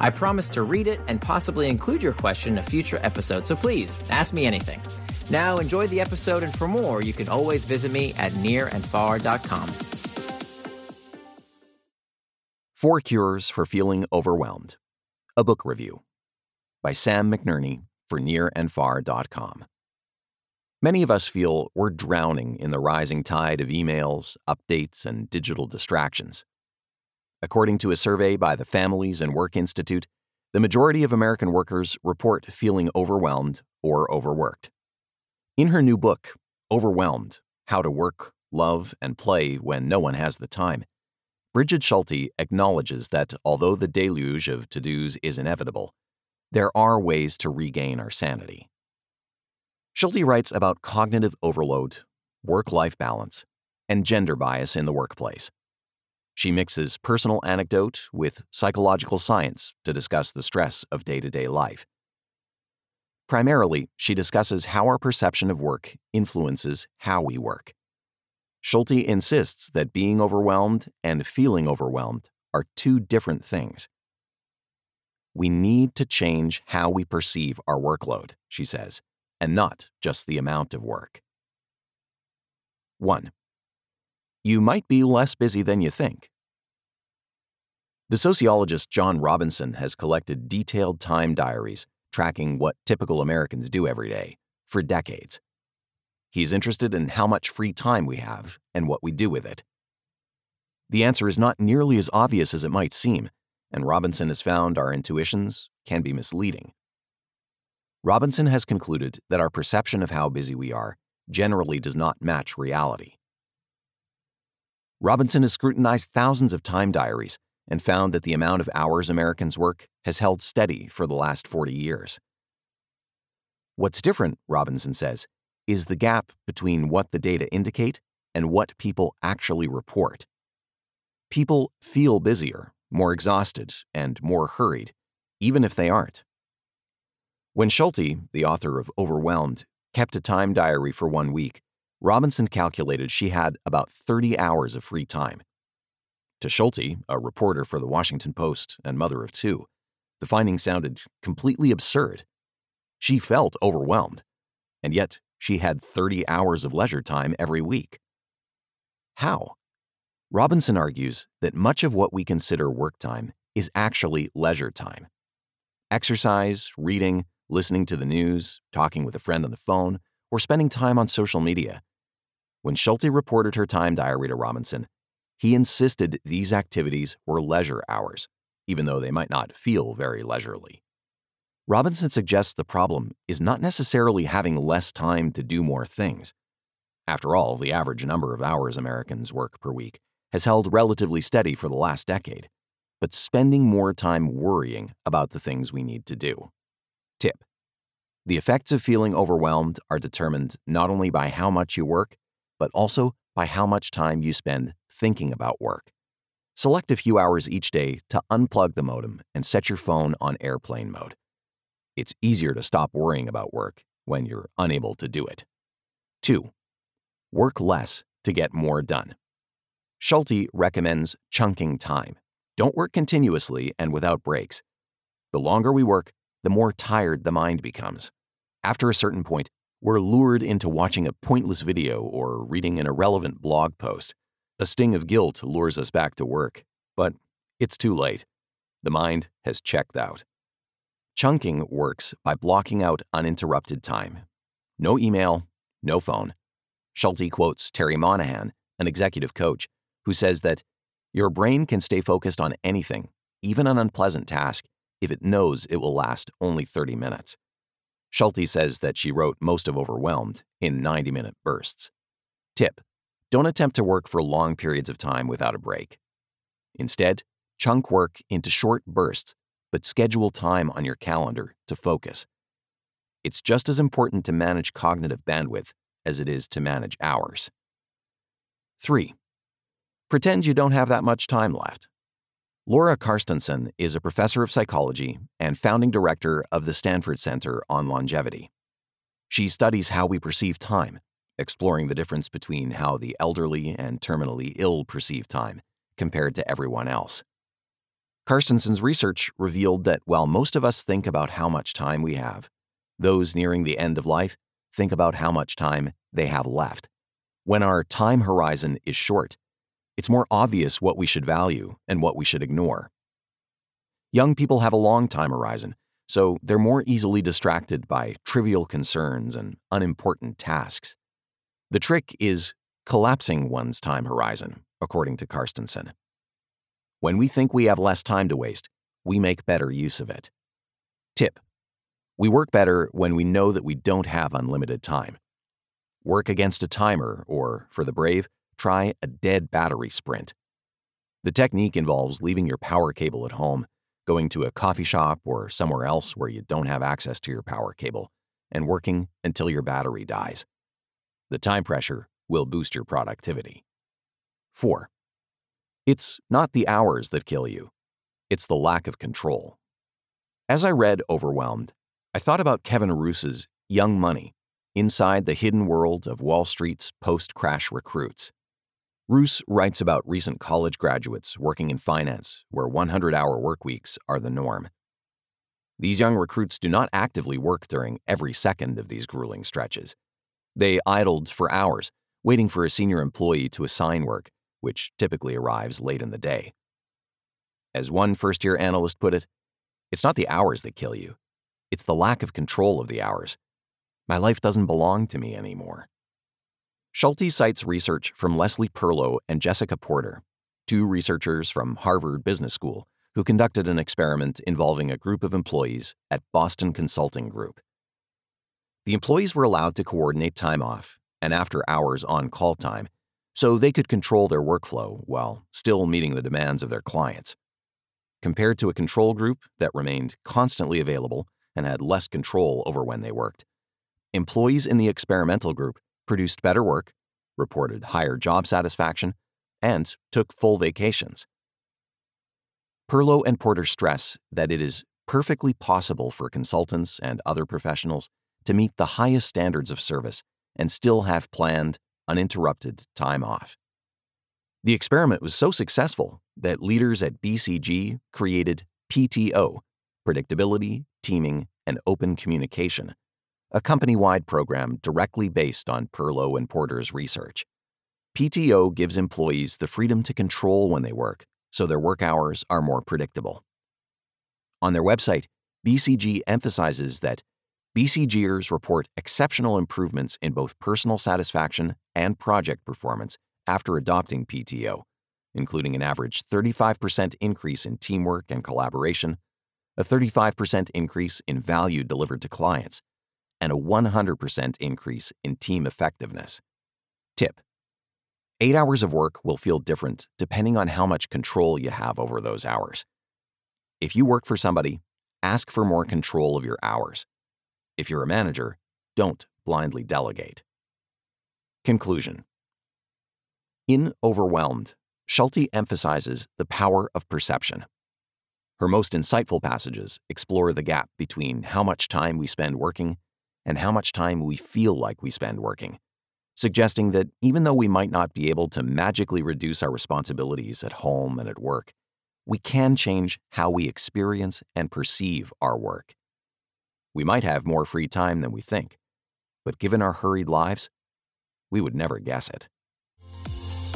I promise to read it and possibly include your question in a future episode, so please ask me anything. Now, enjoy the episode, and for more, you can always visit me at nirandfar.com. Four Cures for Feeling Overwhelmed. A book review by Sam McNerney for nirandfar.com. Many of us feel we're drowning in the rising tide of emails, updates, and digital distractions. According to a survey by the Families and Work Institute, the majority of American workers report feeling overwhelmed or overworked. In her new book, Overwhelmed How to Work, Love, and Play When No One Has the Time, Brigid Schulte acknowledges that although the deluge of to dos is inevitable, there are ways to regain our sanity. Schulte writes about cognitive overload, work life balance, and gender bias in the workplace. She mixes personal anecdote with psychological science to discuss the stress of day to day life. Primarily, she discusses how our perception of work influences how we work. Schulte insists that being overwhelmed and feeling overwhelmed are two different things. We need to change how we perceive our workload, she says, and not just the amount of work. 1. You might be less busy than you think. The sociologist John Robinson has collected detailed time diaries tracking what typical Americans do every day for decades. He's interested in how much free time we have and what we do with it. The answer is not nearly as obvious as it might seem, and Robinson has found our intuitions can be misleading. Robinson has concluded that our perception of how busy we are generally does not match reality. Robinson has scrutinized thousands of time diaries and found that the amount of hours Americans work has held steady for the last 40 years. What's different, Robinson says, is the gap between what the data indicate and what people actually report. People feel busier, more exhausted, and more hurried, even if they aren't. When Schulte, the author of Overwhelmed, kept a time diary for one week, Robinson calculated she had about 30 hours of free time. To Schulte, a reporter for the Washington Post and mother of two, the finding sounded completely absurd. She felt overwhelmed, and yet she had 30 hours of leisure time every week. How? Robinson argues that much of what we consider work time is actually leisure time. Exercise, reading, listening to the news, talking with a friend on the phone, or spending time on social media. When Schulte reported her time diary to Robinson, he insisted these activities were leisure hours, even though they might not feel very leisurely. Robinson suggests the problem is not necessarily having less time to do more things. After all, the average number of hours Americans work per week has held relatively steady for the last decade, but spending more time worrying about the things we need to do. The effects of feeling overwhelmed are determined not only by how much you work, but also by how much time you spend thinking about work. Select a few hours each day to unplug the modem and set your phone on airplane mode. It's easier to stop worrying about work when you're unable to do it. 2. Work less to get more done. Schulte recommends chunking time. Don't work continuously and without breaks. The longer we work, the more tired the mind becomes. After a certain point, we're lured into watching a pointless video or reading an irrelevant blog post. A sting of guilt lures us back to work, but it's too late. The mind has checked out. Chunking works by blocking out uninterrupted time. No email, no phone. Schulte quotes Terry Monahan, an executive coach, who says that your brain can stay focused on anything, even an unpleasant task, if it knows it will last only 30 minutes. Schulte says that she wrote most of Overwhelmed in 90 minute bursts. Tip Don't attempt to work for long periods of time without a break. Instead, chunk work into short bursts but schedule time on your calendar to focus. it's just as important to manage cognitive bandwidth as it is to manage hours. 3. Pretend you don't have that much time left. Laura Carstensen is a professor of psychology and founding director of the Stanford Center on Longevity. She studies how we perceive time, exploring the difference between how the elderly and terminally ill perceive time compared to everyone else. Carstensen's research revealed that while most of us think about how much time we have, those nearing the end of life think about how much time they have left. When our time horizon is short, it's more obvious what we should value and what we should ignore. Young people have a long time horizon, so they're more easily distracted by trivial concerns and unimportant tasks. The trick is collapsing one's time horizon, according to Carstensen. When we think we have less time to waste, we make better use of it. Tip We work better when we know that we don't have unlimited time. Work against a timer, or, for the brave, try a dead battery sprint. The technique involves leaving your power cable at home, going to a coffee shop or somewhere else where you don't have access to your power cable, and working until your battery dies. The time pressure will boost your productivity. 4. It's not the hours that kill you, it's the lack of control. As I read Overwhelmed, I thought about Kevin Roose's Young Money Inside the Hidden World of Wall Street's Post Crash Recruits. Roose writes about recent college graduates working in finance, where 100 hour work weeks are the norm. These young recruits do not actively work during every second of these grueling stretches. They idled for hours, waiting for a senior employee to assign work, which typically arrives late in the day. As one first year analyst put it, it's not the hours that kill you, it's the lack of control of the hours. My life doesn't belong to me anymore. Schulte cites research from Leslie Perlow and Jessica Porter, two researchers from Harvard Business School, who conducted an experiment involving a group of employees at Boston Consulting Group. The employees were allowed to coordinate time off and after hours on call time so they could control their workflow while still meeting the demands of their clients. Compared to a control group that remained constantly available and had less control over when they worked, employees in the experimental group produced better work, reported higher job satisfaction, and took full vacations. Perlow and Porter stress that it is perfectly possible for consultants and other professionals to meet the highest standards of service and still have planned, uninterrupted time off. The experiment was so successful that leaders at BCG created PTO, Predictability, Teaming, and Open Communication, a company wide program directly based on Perlow and Porter's research. PTO gives employees the freedom to control when they work, so their work hours are more predictable. On their website, BCG emphasizes that BCGers report exceptional improvements in both personal satisfaction and project performance after adopting PTO, including an average 35% increase in teamwork and collaboration, a 35% increase in value delivered to clients, and a 100% increase in team effectiveness. Tip Eight hours of work will feel different depending on how much control you have over those hours. If you work for somebody, ask for more control of your hours. If you're a manager, don't blindly delegate. Conclusion In Overwhelmed, Schulte emphasizes the power of perception. Her most insightful passages explore the gap between how much time we spend working and how much time we feel like we spend working, suggesting that even though we might not be able to magically reduce our responsibilities at home and at work, we can change how we experience and perceive our work. We might have more free time than we think, but given our hurried lives, we would never guess it.